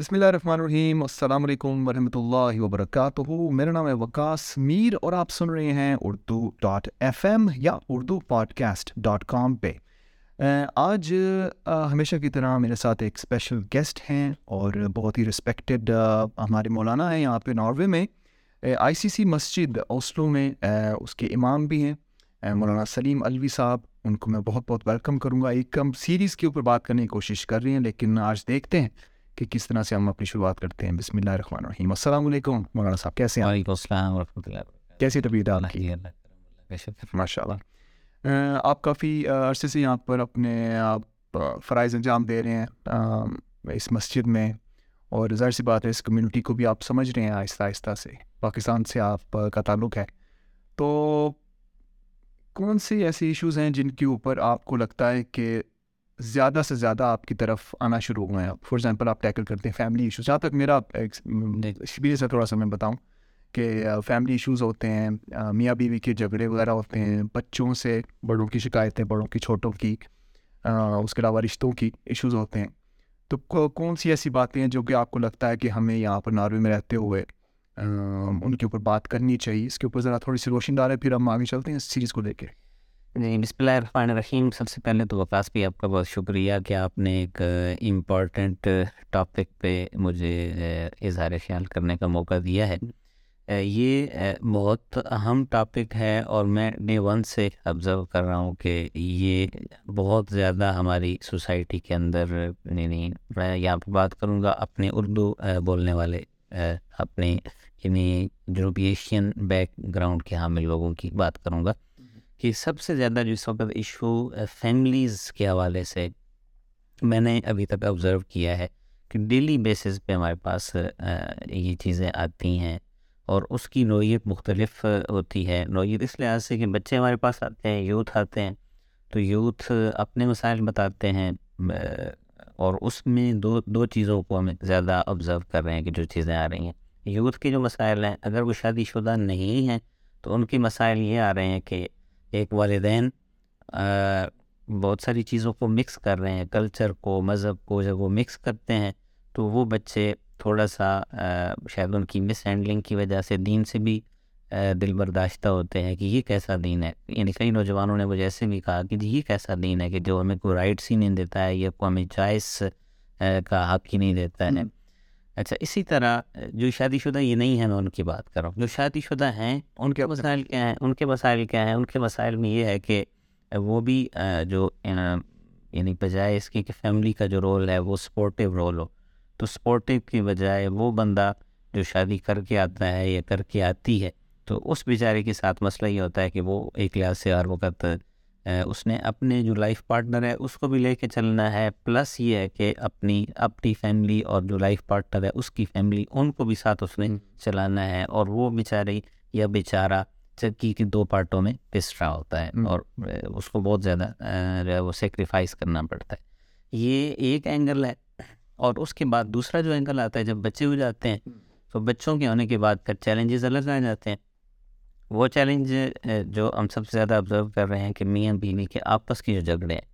بسم اللہ الرحمن الرحیم، السلام علیکم ورحمۃ اللہ وبرکاتہ۔ میرا نام ہے وکاس میر اور آپ سن رہے ہیں اردو ڈاٹ ایف ایم یا Urdu podcast dot com پہ۔ آج ہمیشہ کی طرح میرے ساتھ ایک اسپیشل گیسٹ ہیں اور بہت ہی رسپیکٹڈ ہمارے مولانا ہیں یہاں پہ ناروے میں۔ آئی سی سی مسجد اوسلو میں اس کے امام بھی ہیں۔ مولانا سلیم الوی صاحب، ان کو میں بہت بہت ویلکم کروں گا۔ ایک ہم سیریز کے اوپر بات کرنے کی کوشش کر رہے ہیں، لیکن آج دیکھتے ہیں۔ کہ کس طرح سے ہم اپنی شروعات کرتے ہیں۔ بسم اللہ الرحمن الرحیم۔ السلام علیکم۔ مولانا صاحب کیسے ہیں وعلیکم السلام ورحمۃ اللہ کیسی طبیعت آپ کی؟ ماشاء اللہ آپ کافی عرصے سے یہاں پر اپنے آپ فرائض انجام دے رہے ہیں اس مسجد میں۔ اور ظاہر سی بات ہے اس کمیونٹی کو بھی آپ سمجھ رہے ہیں آہستہ آہستہ سے۔ پاکستان سے آپ کا تعلق ہے۔ تو کون سی ایسی ایشوز ہیں جن کے اوپر آپ کو لگتا ہے کہ زیادہ سے زیادہ آپ کی طرف آنا شروع ہوئے ہیں۔ فار ایگزامپل آپ ٹیکل کرتے ہیں فیملی ایشوز جہاں تک میرا ایکسپیرینس ہے تھوڑا سا میں بتاؤں کہ فیملی ایشوز ہوتے ہیں میاں بیوی کے جھگڑے وغیرہ ہوتے ہیں بچوں سے بڑوں کی شکایتیں بڑوں کی چھوٹوں کی اس کے علاوہ رشتوں کی ایشوز ہوتے ہیں۔ تو کون سی ایسی باتیں ہیں جو کہ آپ کو لگتا ہے کہ ہمیں یہاں پر ناروے میں رہتے ہوئے ان کے اوپر بات کرنی چاہیے؟ اس کے اوپر ذرا تھوڑی سی روشن ڈالے پھر ہم آگے چلتے ہیں اس سیریز کو لے کے۔ جی بسم اللہ الرحمن الرحیم سب سے پہلے تو وقاص بھی آپ کا بہت شکریہ کہ آپ نے ایک امپورٹنٹ ٹاپک پہ مجھے اظہار خیال کرنے کا موقع دیا ہے۔ یہ بہت اہم ٹاپک ہے اور میں ڈے ون سے آبزرو کر رہا ہوں کہ یہ بہت زیادہ ہماری سوسائٹی کے اندر یعنی میں یہاں پہ بات کروں گا اپنے اردو بولنے والے اپنے یعنی جنوبی ایشین بیک گراؤنڈ کے حامل لوگوں کی بات کروں گا۔ کہ سب سے زیادہ جو اس وقت ایشو فیملیز uh, کے حوالے سے میں نے ابھی تک آبزرو کیا ہے کہ ڈیلی بیسس پہ ہمارے پاس uh, یہ چیزیں آتی ہیں اور اس کی نوعیت مختلف uh, ہوتی ہے۔ نوعیت اس لحاظ سے کہ بچے ہمارے پاس آتے ہیں یوتھ آتے ہیں، تو یوتھ اپنے مسائل بتاتے ہیں اور اس میں دو دو چیزوں کو ہم زیادہ آبزرو کر رہے ہیں کہ جو چیزیں آ رہی ہیں۔ یوتھ کے جو مسائل ہیں، اگر وہ شادی شدہ نہیں ہیں تو ان کے مسائل یہ آ رہے ہیں کہ ایک والدین بہت ساری چیزوں کو مکس کر رہے ہیں کلچر کو، مذہب کو، جب وہ مکس کرتے ہیں تو وہ بچے تھوڑا سا شاید ان کی مس ہینڈلنگ کی وجہ سے دین سے بھی دل برداشتہ ہوتے ہیں کہ یہ کیسا دین ہے۔ یعنی کئی نوجوانوں نے مجھے ایسے بھی کہا کہ جی یہ کیسا دین ہے کہ جو ہمیں کوئی رائٹس ہی نہیں دیتا ہے، یہ کو ہمیں چوائس کا حق ہی نہیں دیتا ہے۔ اچھا اسی طرح جو شادی شدہ یہ نہیں ہے میں ان کی بات کر رہا ہوں جو شادی شدہ ہیں ان کے مسائل کیا ہیں؟ ان کے مسائل کیا ہیں؟ ان کے مسائل میں یہ ہے کہ وہ بھی جو یعنی بجائے اس کی کہ فیملی کا جو رول ہے وہ سپورٹیو رول ہو۔ تو سپورٹیو کی بجائے وہ بندہ جو شادی کر کے آتا ہے یا کر کے آتی ہے تو اس بیچارے کے ساتھ مسئلہ یہ ہوتا ہے کہ وہ ایک لحاظ سے ہر وقت اس نے اپنے جو لائف پارٹنر ہے اس کو بھی لے کے چلنا ہے۔ پلس یہ ہے کہ اپنی اپنی فیملی اور جو لائف پارٹنر ہے اس کی فیملی ان کو بھی ساتھ اس نے چلانا ہے۔ اور وہ بیچاری یا بیچارہ چکی کے دو پارٹوں میں پس رہا ہوتا ہے۔ اور اس کو بہت زیادہ جو ہے وہ سیکریفائز کرنا پڑتا ہے۔ یہ ایک اینگل ہے۔ اور اس کے بعد دوسرا جو اینگل آتا ہے جب بچے ہو جاتے ہیں تو بچوں کے ہونے کے بعد پھر چیلنجز الگ آ جاتے ہیں۔ وہ چیلنج جو ہم سب سے زیادہ آبزرو کر رہے ہیں کہ میاں بیوی کے آپس کی جو جھگڑے ہیں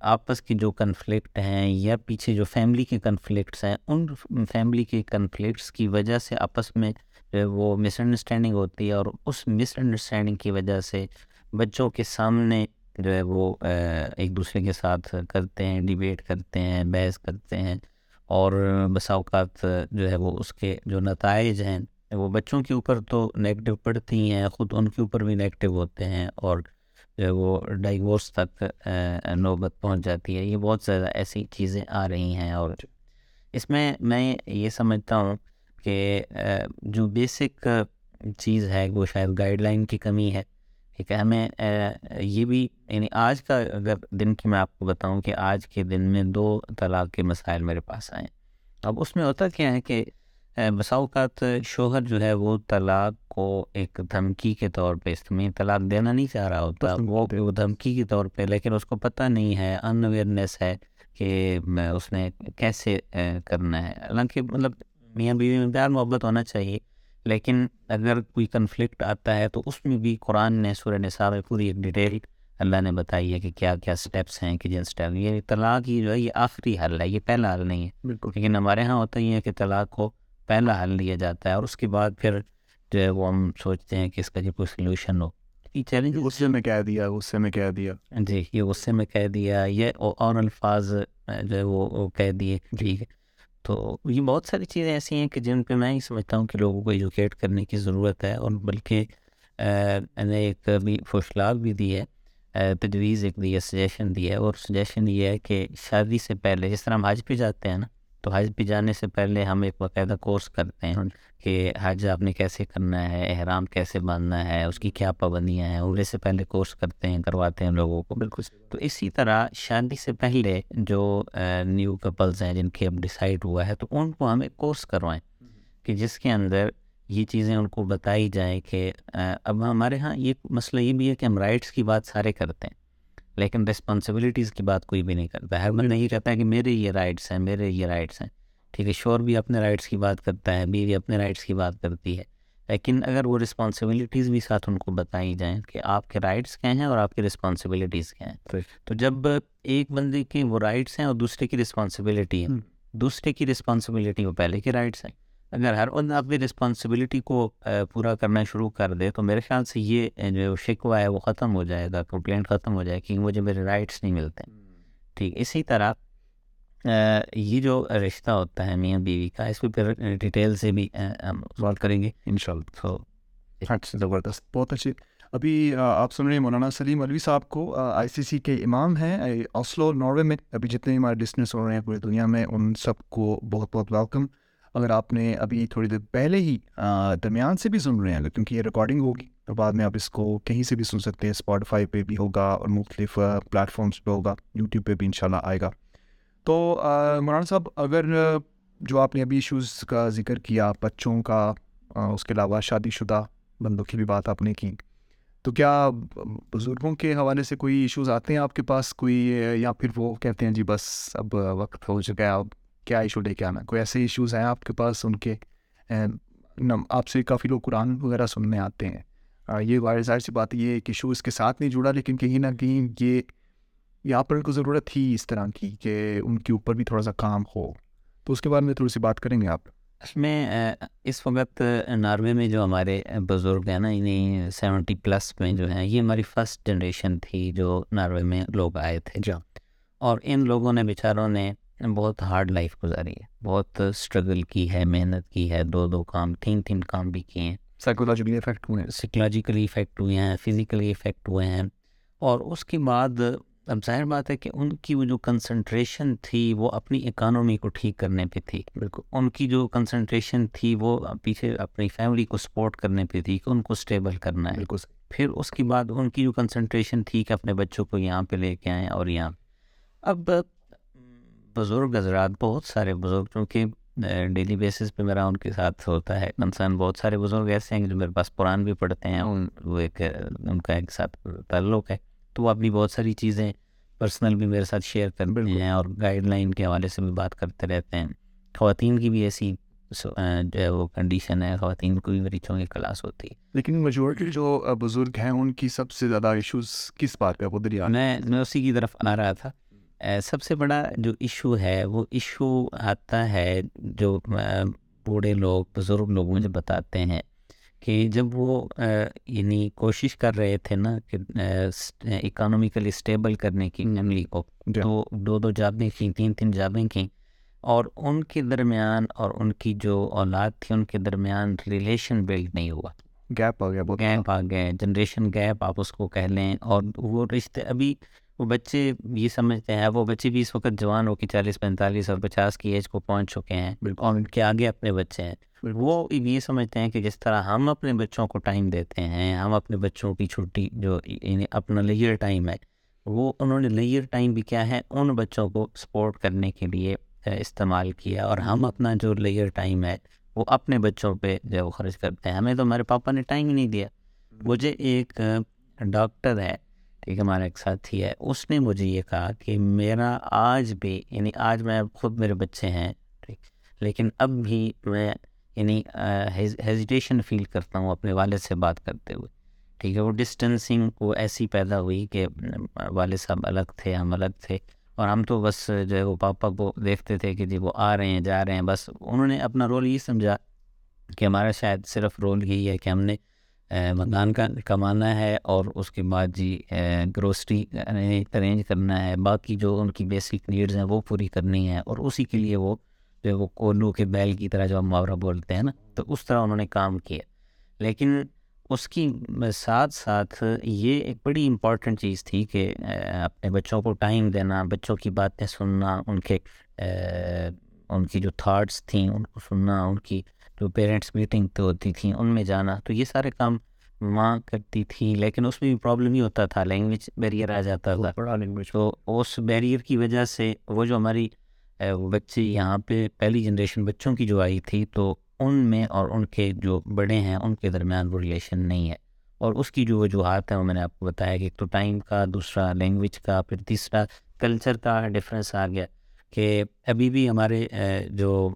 آپس کی جو کنفلکٹ ہیں یا پیچھے جو فیملی کے کنفلکٹس ہیں ان فیملی کے کنفلکٹس کی وجہ سے آپس میں وہ مس انڈرسٹینڈنگ ہوتی ہے اور اس مس انڈرسٹینڈنگ کی وجہ سے بچوں کے سامنے جو ہے وہ ایک دوسرے کے ساتھ کرتے ہیں ڈیبیٹ کرتے ہیں بحث کرتے ہیں اور بسا اوقات جو ہے وہ اس کے جو نتائج ہیں وہ بچوں کے اوپر تو نگیٹو پڑتی ہیں خود ان کے اوپر بھی نگیٹو ہوتے ہیں اور وہ ڈائیورس تک نوبت پہنچ جاتی ہے۔ یہ بہت زیادہ ایسی چیزیں آ رہی ہیں اور اس میں میں یہ سمجھتا ہوں کہ جو بیسک چیز ہے وہ شاید گائیڈ لائن کی کمی ہے۔ ٹھیک ہے ہمیں یہ بھی یعنی آج کا اگر دن کی میں آپ کو بتاؤں کہ آج کے دن میں دو طلاق کے مسائل میرے پاس آئیں اب اس میں ہوتا کیا ہے کہ بسا اوقات شوہر جو ہے وہ طلاق کو ایک دھمکی کے طور پہ استعمال طلاق دینا نہیں چاہ رہا ہوتا وہ دھمکی کے طور پہ لیکن اس کو پتہ نہیں ہے ان اویئرنیس ہے کہ اس نے کیسے کرنا ہے۔ حالانکہ مطلب میاں بیوی میں پیار محبت ہونا چاہیے لیکن اگر کوئی کنفلکٹ آتا ہے تو اس میں بھی قرآن نے سورہ نصاب میں پوری ایک ڈیٹیل اللہ نے بتائی ہے کہ کیا کیا اسٹیپس ہیں کہ جن اسٹیپ یہ طلاق ہی جو ہے یہ آخری حل ہے یہ پہلا حل نہیں ہے۔ بالکل۔ لیکن ہمارے یہاں ہوتا ہی ہے کہ طلاق کو پہلا حل لیا جاتا ہے اور اس کے بعد پھر جو ہے وہ ہم سوچتے ہیں کہ اس کا جو کوئی سلوشن ہو۔ یہ چیلنج غصے میں کہہ دیا غصے میں کہہ دیا۔ جی یہ غصے میں کہہ دیا یہ اور الفاظ جو ہے وہ کہہ دیے۔ ٹھیک ہے۔ تو یہ بہت ساری چیزیں ایسی ہیں کہ جن پہ میں ہی سمجھتا ہوں کہ لوگوں کو ایجوکیٹ کرنے کی ضرورت ہے اور بلکہ میں نے ایک ابھی فوشلاگ بھی دی ہے تجویز ایک دی ہے سجیشن دی ہے اور سجیشن یہ ہے کہ شادی سے پہلے جس طرح ہم حج پہ جاتے ہیں نا تو حج پہ جانے سے پہلے ہم ایک باقاعدہ کورس کرتے ہیں کہ حج آپ نے کیسے کرنا ہے احرام کیسے باندھنا ہے اس کی کیا پابندیاں ہیں عمرے سے پہلے کورس کرتے ہیں کرواتے ہیں لوگوں کو۔ بالکل تو اسی طرح شادی سے پہلے جو نیو کپلز ہیں جن کے اب ڈیسائیڈ ہوا ہے تو ان کو ہمیں کورس کروائیں کہ جس کے اندر یہ چیزیں ان کو بتائی جائیں کہ اب ہمارے ہاں یہ مسئلہ یہ بھی ہے کہ ہم رائٹس کی بات سارے کرتے ہیں۔ لیکن رسپانسبلٹیز کی بات کوئی بھی نہیں کرتا ہر بند نہیں کہتا ہے کہ میرے یہ رائٹس ہیں میرے یہ رائٹس ہیں۔ ٹھیک ہے شور بھی اپنے رائٹس کی بات کرتا ہے بیوی اپنے رائٹس کی بات کرتی ہے۔ لیکن اگر وہ رسپانسبلٹیز بھی ساتھ ان کو بتائی جائیں کہ آپ کے رائٹس کیا ہیں اور آپ کی رسپانسبلٹیز کیا ہیں۔ تو جب ایک بندے کے وہ رائٹس ہیں اور دوسرے کی رسپانسبلٹی ہے دوسرے کی رسپانسبلٹی وہ پہلے کے رائٹس ہیں۔ اگر ہر بندہ اپنی رسپانسبلٹی کو پورا کرنا شروع کر دے تو میرے خیال سے یہ جو شکوہ ہے وہ ختم ہو جائے گا کمپلینٹ ختم ہو جائے گا کہ مجھے میرے رائٹس نہیں ملتے۔ ٹھیک اسی طرح یہ جو رشتہ ہوتا ہے میاں بیوی کا اس پہ پھر ڈیٹیل سے بھی ہم سوال کریں گے۔ ان شاء اللہ تو زبردست بہت اچھی۔ ابھی آپ سن رہے ہیں مولانا سلیم علوی صاحب کو آئی سی سی کے امام ہیں آسلو ناروے میں۔ ابھی جتنے ہمارے لسنرس ہو رہے ہیں پوری دنیا میں ان سب کو بہت بہت ویلکم اگر آپ نے ابھی تھوڑی دیر پہلے ہی درمیان سے بھی سن رہے ہیں، کیونکہ یہ ریکارڈنگ ہوگی، تو بعد میں آپ اس کو کہیں سے بھی سن سکتے ہیں۔ اسپاٹیفائی پہ بھی ہوگا اور مختلف پلیٹفارمس پہ ہوگا۔ یوٹیوب پہ بھی انشاءاللہ آئے گا۔ تو مولانا صاحب، اگر جو آپ نے ابھی ایشوز کا ذکر کیا، بچوں کا اس کے علاوہ شادی شدہ بندوں کی بھی بات آپ نے کی، تو کیا بزرگوں کے حوالے سے کوئی ایشوز آتے ہیں آپ کے پاس؟ کوئی، یا پھر وہ کہتے ہیں جی بس اب وقت ہو چکا ہے، اب کیا ایشو لے کے آنا کوئی ایسے ایشوز ہیں آپ کے پاس ان کے؟ آپ سے کافی لوگ قرآن وغیرہ سننے آتے ہیں۔ یہ ظاہر سی بات یہ ایک ایشو اس کے ساتھ نہیں جڑا لیکن کہیں نہ کہیں یہ یہاں پر ان کو ضرورت تھی اس طرح کی کہ ان کے اوپر بھی تھوڑا سا کام ہو۔ تو اس کے بارے میں تھوڑی سی بات کریں گے آپ؟ اس میں اس وقت ناروے میں جو ہمارے بزرگ ہیں نا انہیں سیونٹی پلس میں جو ہیں یہ ہماری فرسٹ جنریشن تھی جو ناروے میں لوگ آئے تھے۔ جا اور ان لوگوں نے بیچاروں نے بہت ہارڈ لائف گزاری ہے۔ بہت اسٹرگل کی ہے محنت کی ہے دو دو کام تین تین کام بھی کیے ہیں۔ سائیکولوجیکلی افیکٹ ہوئے ہیں۔ سائیکولوجیکلی افیکٹ ہوئے ہیں فزیکلی افیکٹ ہوئے ہیں۔ اور اس کے بعد اب ظاہر بات ہے کہ ان کی وہ جو کنسنٹریشن تھی وہ اپنی اکانومی کو ٹھیک کرنے پہ تھی۔ بالکل۔ ان کی جو کنسنٹریشن تھی وہ پیچھے اپنی فیملی کو سپورٹ کرنے پہ تھی کہ ان کو اسٹیبل کرنا ہے۔ بالکل پھر اس کے بعد ان کی جو کنسنٹریشن تھی کہ اپنے بچوں کو یہاں پہ لے کے آئیں اور یہاں۔ اب بزرگ حضرات بہت سارے بزرگ کیونکہ ڈیلی بیسس پہ میرا ان کے ساتھ ہوتا ہے کنسرن بہت سارے بزرگ ایسے ہیں جو میرے پاس قرآن بھی پڑھتے ہیں ان وہ ایک ان کا ایک ساتھ تعلق ہے تو وہ اپنی بہت ساری چیزیں پرسنل بھی میرے ساتھ شیئر کرتے ہیں اور گائیڈ لائن کے حوالے سے بھی بات کرتے رہتے ہیں۔ خواتین کی بھی ایسی جو ہے وہ کنڈیشن ہے خواتین کو بھی مریضوں کی کلاس ہوتی ہے۔ لیکن میجورٹی جو بزرگ ہیں ان کی سب سے زیادہ ایشوز کس بات پہ وہ میں میں اسی کی طرف آ رہا تھا۔ سب سے بڑا جو ایشو ہے وہ ایشو آتا ہے جو بوڑھے لوگ بزرگ لوگ مجھے بتاتے ہیں کہ جب وہ یعنی کوشش کر رہے تھے نا کہ اکانومیکلی اسٹیبل کرنے کی فیملی کو تو دو دو جابیں کیں تین تین جابیں کیں اور ان کے درمیان اور ان کی جو اولاد تھی ان کے درمیان ریلیشن بلڈ نہیں ہوا۔ گیپ آ گیا گیپ آ گئے جنریشن گیپ آپ اس کو کہہ لیں اور وہ رشتے ابھی وہ بچے یہ سمجھتے ہیں وہ بچے بھی اس وقت جوان ہو کے چالیس پینتالیس اور پچاس کی ایج کو پہنچ چکے ہیں اور ان کے آگے اپنے بچے ہیں۔ وہ یہ سمجھتے ہیں کہ جس طرح ہم اپنے بچوں کو ٹائم دیتے ہیں ہم اپنے بچوں کی چھٹی جو یعنی اپنا لیئر ٹائم ہے وہ انہوں نے لیئر ٹائم بھی کیا ہے ان بچوں کو سپورٹ کرنے کے لیے استعمال کیا اور ہم اپنا جو لیئر ٹائم ہے وہ اپنے بچوں پہ جو خرچ کرتے ہیں۔ ہمیں تو ہمارے پاپا نے ٹائم ہی نہیں دیا۔ مجھے ایک ڈاکٹر ہے ٹھیک ہے ہمارا ایک ساتھی ہے، اس نے مجھے یہ کہا کہ میرا آج بھی یعنی آج میں خود میرے بچے ہیں، ٹھیک، لیکن اب بھی میں یعنی ہیزیٹیشن فیل کرتا ہوں اپنے والد سے بات کرتے ہوئے، ٹھیک ہے، وہ ڈسٹینسنگ وہ ایسی پیدا ہوئی کہ، والد صاحب الگ تھے، ہم الگ تھے، اور ہم تو بس جو ہے وہ پاپا کو دیکھتے تھے کہ جی وہ آ رہے ہیں، جا رہے ہیں، بس انہوں نے اپنا رول یہ سمجھا کہ ہمارا شاید صرف رول یہی ہے کہ ہم نے مکان کا کمانا ہے اور اس کے بعد جی گروسری ارینج کرنا ہے۔ باقی جو ان کی بیسک نیڈز ہیں وہ پوری کرنی ہے اور اسی کے لیے وہ جو ہے وہ کولو کے بیل کی طرح جو ہم محاورہ بولتے ہیں نا، تو اس طرح انہوں نے کام کیا۔ لیکن اس کی ساتھ ساتھ یہ ایک بڑی امپورٹنٹ چیز تھی کہ اپنے بچوں کو ٹائم دینا، بچوں کی باتیں سننا، ان کے ان کی جو تھاٹس تھیں ان کو سننا، ان کی جو پیرنٹس میٹنگ تو ہوتی تھیں ان میں جانا۔ تو یہ سارے کام ماں کرتی تھی لیکن اس میں بھی پرابلم ہی ہوتا تھا لینگویج بیریئر آ جاتا تھا۔ لینگویج تو اس بیریئر کی وجہ سے وہ جو ہماری بچے یہاں پہ پہلی جنریشن بچوں کی جو آئی تھی تو ان میں اور ان کے جو بڑے ہیں ان کے درمیان وہ ریلیشن نہیں ہے۔ اور اس کی جو وجوہات ہیں وہ میں نے آپ کو بتایا کہ ایک تو ٹائم کا دوسرا لینگویج کا پھر تیسرا کلچر کا ڈفرینس آ گیا کہ ابھی بھی ہمارے جو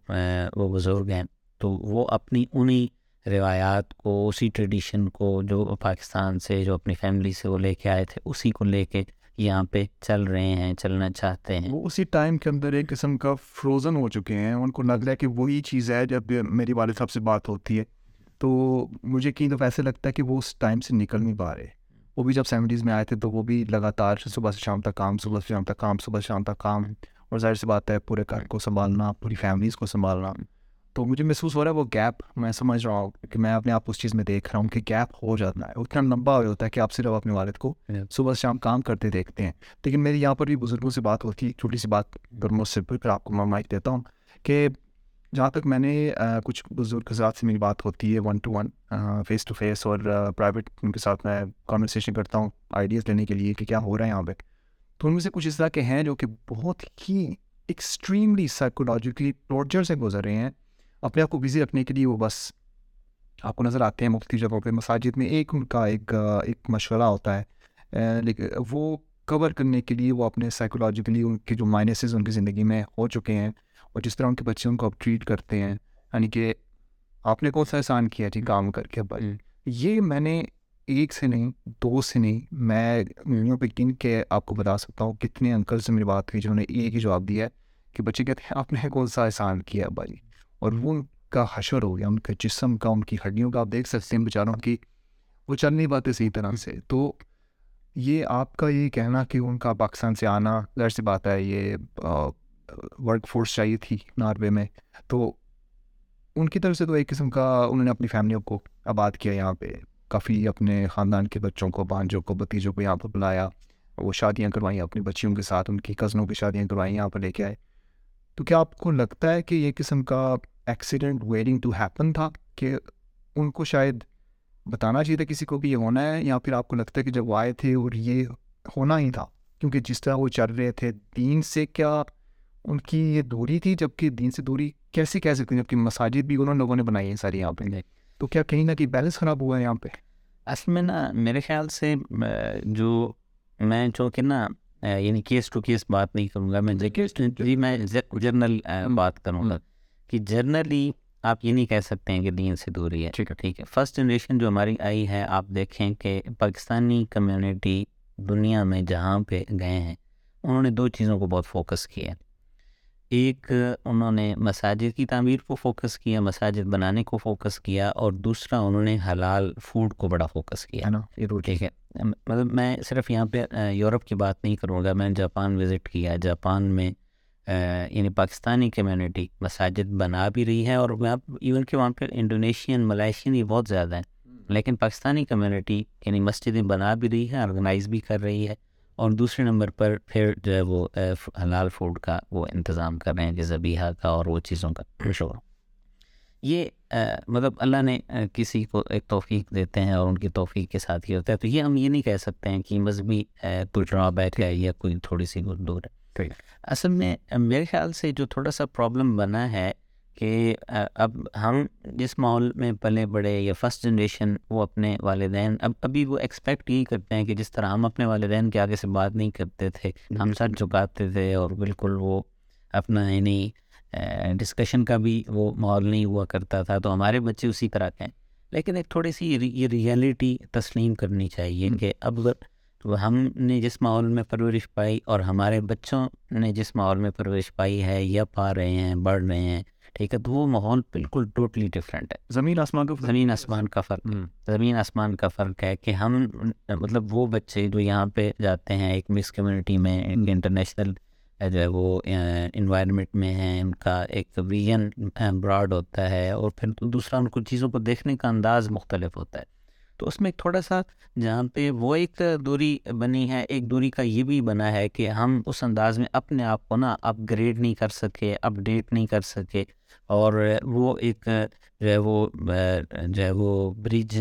وہ بزرگ ہیں تو وہ اپنی انہی روایات کو، اسی ٹریڈیشن کو جو پاکستان سے، جو اپنی فیملی سے وہ لے کے آئے تھے، اسی کو لے کے یہاں پہ چل رہے ہیں، چلنا چاہتے ہیں۔ وہ اسی ٹائم کے اندر ایک قسم کا فروزن ہو چکے ہیں۔ ان کو لگ رہا ہے کہ وہی چیز ہے جب میری والد صاحب سے بات ہوتی ہے۔ تو مجھے کہیں دفعہ ایسے لگتا ہے کہ وہ اس ٹائم سے نکل نہیں پا رہے۔ وہ بھی جب سیونٹیز میں آئے تھے تو وہ بھی لگاتار صبح سے شام تک کام، صبح سے شام تک کام، صبح سے شام تک کام۔ اور ظاہر سی بات ہے، پورے گھر کو سنبھالنا، پوری فیملیز کو سنبھالنا۔ تو مجھے محسوس ہو رہا ہے وہ گیپ میں سمجھ رہا ہوں کہ میں اپنے آپ اس چیز میں دیکھ رہا ہوں کہ گیپ ہو جاتا ہے۔ اتنا لمبا ہو ہوتا ہے کہ آپ صرف اپنے والد کو صبح شام کام کرتے دیکھتے ہیں۔ لیکن میری یہاں پر بھی بزرگوں سے بات ہوتی ہے چھوٹی سی بات مجھ سے پھر آپ کو میں دیتا ہوں کہ جہاں تک میں نے کچھ بزرگ حضرات سے میری بات ہوتی ہے one to one face to face اور پرائیویٹ ان کے ساتھ میں کانورسیشن کرتا ہوں آئیڈیاز لینے کے لیے کہ کیا ہو رہا ہے یہاں پہ۔ تو ان میں سے کچھ اس طرح کے ہیں جو کہ بہت ہی ایکسٹریملی سائیکولوجیکلی ٹارچر سے گزر رہے ہیں۔ اپنے آپ کو بزی رکھنے کے لیے وہ بس آپ کو نظر آتے ہیں مختلف جگہوں پہ۔ مساجد میں ایک ان کا ایک ایک مشورہ ہوتا ہے لیکن وہ کور کرنے کے لیے وہ اپنے سائیکولوجیکلی ان کے جو مائنسز ان کی زندگی میں ہو چکے ہیں اور جس طرح ان کے بچے ان کو اب ٹریٹ کرتے ہیں۔ یعنی کہ آپ نے کون سا احسان کیا جی کام کر کے؟ بھائی یہ میں نے ایک سے نہیں دو سے نہیں میں یوں پہ گن کے آپ کو بتا سکتا ہوں کتنے انکل سے میری بات ہوئی جنہوں نے ایک ہی جواب دیا ہے کہ بچے کہتے ہیں آپ نے کون سا احسان کیا بھائی؟ اور وہ ان کا حشر ہو گیا، ان کے جسم کا، ان کی ہڈیوں کا۔ آپ دیکھ سکتے ہیں بیچاروں کی، وہ چل نہیں پاتے صحیح طرح سے۔ تو یہ آپ کا یہ کہنا کہ ان کا پاکستان سے آنا، ظاہر سی بات ہے، یہ ورک فورس چاہیے تھی ناروے میں۔ تو ان کی طرف سے تو ایک قسم کا، انہوں نے اپنی فیملیوں کو آباد کیا یہاں پہ۔ کافی اپنے خاندان کے بچوں کو بانجوں کو بتیجوں کو یہاں پر بلایا۔ وہ شادیاں کروائیں، اپنی بچیوں کے ساتھ، ان کی کزنوں کی شادیاں کروائیں، یہاں پر لے کے آئے۔ تو کیا آپ کو لگتا ہے کہ یہ قسم کا ایکسیڈنٹ ویئرنگ ٹو ہیپن تھا کہ ان کو شاید بتانا چاہیے تھا کسی کو بھی یہ ہونا ہے یا پھر آپ کو لگتا ہے کہ جب وہ آئے تھے اور یہ ہونا ہی تھا؟ کیونکہ جس طرح وہ چل رہے تھے دین سے کیا ان کی یہ دوری تھی؟ جبکہ دین سے دوری کیسے کہہ سکتے ہیں؟ جبکہ مساجد بھی انہوں لوگوں نے بنائی ہے ساری یہاں پہ۔ تو کیا کہیں نہ کہیں بیلنس خراب ہوا ہے یہاں پہ؟ اصل میں نا میرے خیال سے جو میں جو کہ نا یعنی کیس ٹو کیس بات نہیں کروں گا میں جی میں جرنل بات کروں گا کہ جرنلی آپ یہ نہیں کہہ سکتے ہیں کہ دین سے دوری ہے۔ ٹھیک ہے۔ ٹھیک ہے۔ فرسٹ جنریشن جو ہماری آئی ہے آپ دیکھیں کہ پاکستانی کمیونٹی دنیا میں جہاں پہ گئے ہیں انہوں نے دو چیزوں کو بہت فوکس کیا۔ ایک انہوں نے مساجد کی تعمیر کو فوکس کیا مساجد بنانے کو فوکس کیا اور دوسرا انہوں نے حلال فوڈ کو بڑا فوکس کیا۔ ٹھیک ہے۔ مطلب میں صرف یہاں پہ یورپ کی بات نہیں کروں گا میں جاپان وزٹ کیا جاپان میں یعنی پاکستانی کمیونٹی مساجد بنا بھی رہی ہے اور میں ایون کہ وہاں پہ انڈونیشین ملائیشین یہ بہت زیادہ ہیں۔ لیکن پاکستانی کمیونٹی یعنی مسجدیں بنا بھی رہی ہے آرگنائز بھی کر رہی ہے اور دوسرے نمبر پر پھر جو ہے وہ حلال فوڈ کا وہ انتظام کر رہے ہیں کہ زبیحہ کا اور وہ چیزوں کا۔ شور یہ مطلب اللہ نے کسی کو ایک توفیق دیتے ہیں اور ان کی توفیق کے ساتھ ہی ہوتا ہے تو یہ ہم یہ نہیں کہہ سکتے ہیں کہ مذہبی کوئی ڈرا بیک ہے یا کوئی تھوڑی سی دور ہے۔ اصل میں میرے خیال سے جو تھوڑا سا پرابلم بنا ہے کہ اب ہم جس ماحول میں پلے بڑے یا فرسٹ جنریشن وہ اپنے والدین اب ابھی وہ ایکسپیکٹ یہی کرتے ہیں کہ جس طرح ہم اپنے والدین کے آگے سے بات نہیں کرتے تھے ہم سر جھکاتے تھے اور بالکل وہ اپنا یعنی ڈسکشن کا بھی وہ ماحول نہیں ہوا کرتا تھا تو ہمارے بچے اسی طرح کے ہیں۔ لیکن ایک تھوڑی سی یہ ریئلٹی تسلیم کرنی چاہیے کہ اب ہم نے جس ماحول میں پرورش پائی اور ہمارے بچوں نے جس ماحول میں پرورش پائی ہے یا پا رہے ہیں بڑھ رہے ہیں ٹھیک ہے تو وہ ماحول بالکل ٹوٹلی ڈفرینٹ ہے۔ زمین آسمان کا زمین آسمان کا فرق۔ زمین آسمان کا فرق ہے کہ ہم مطلب وہ بچے جو یہاں پہ جاتے ہیں ایک مکس کمیونٹی میں انٹرنیشنل جو ہے وہ انوائرمنٹ میں ہیں ان کا ایک ویژن براڈ ہوتا ہے اور پھر دوسرا ان کو چیزوں کو دیکھنے کا انداز مختلف ہوتا ہے۔ تو اس میں تھوڑا سا جہاں پہ وہ ایک دوری بنی ہے، ایک دوری کا یہ بھی بنا ہے کہ ہم اس انداز میں اپنے آپ کو نا اپ گریڈ نہیں کر سکے اپ ڈیٹ نہیں کر سکے اور وہ ایک، جو ہے وہ جو ہے وہ برج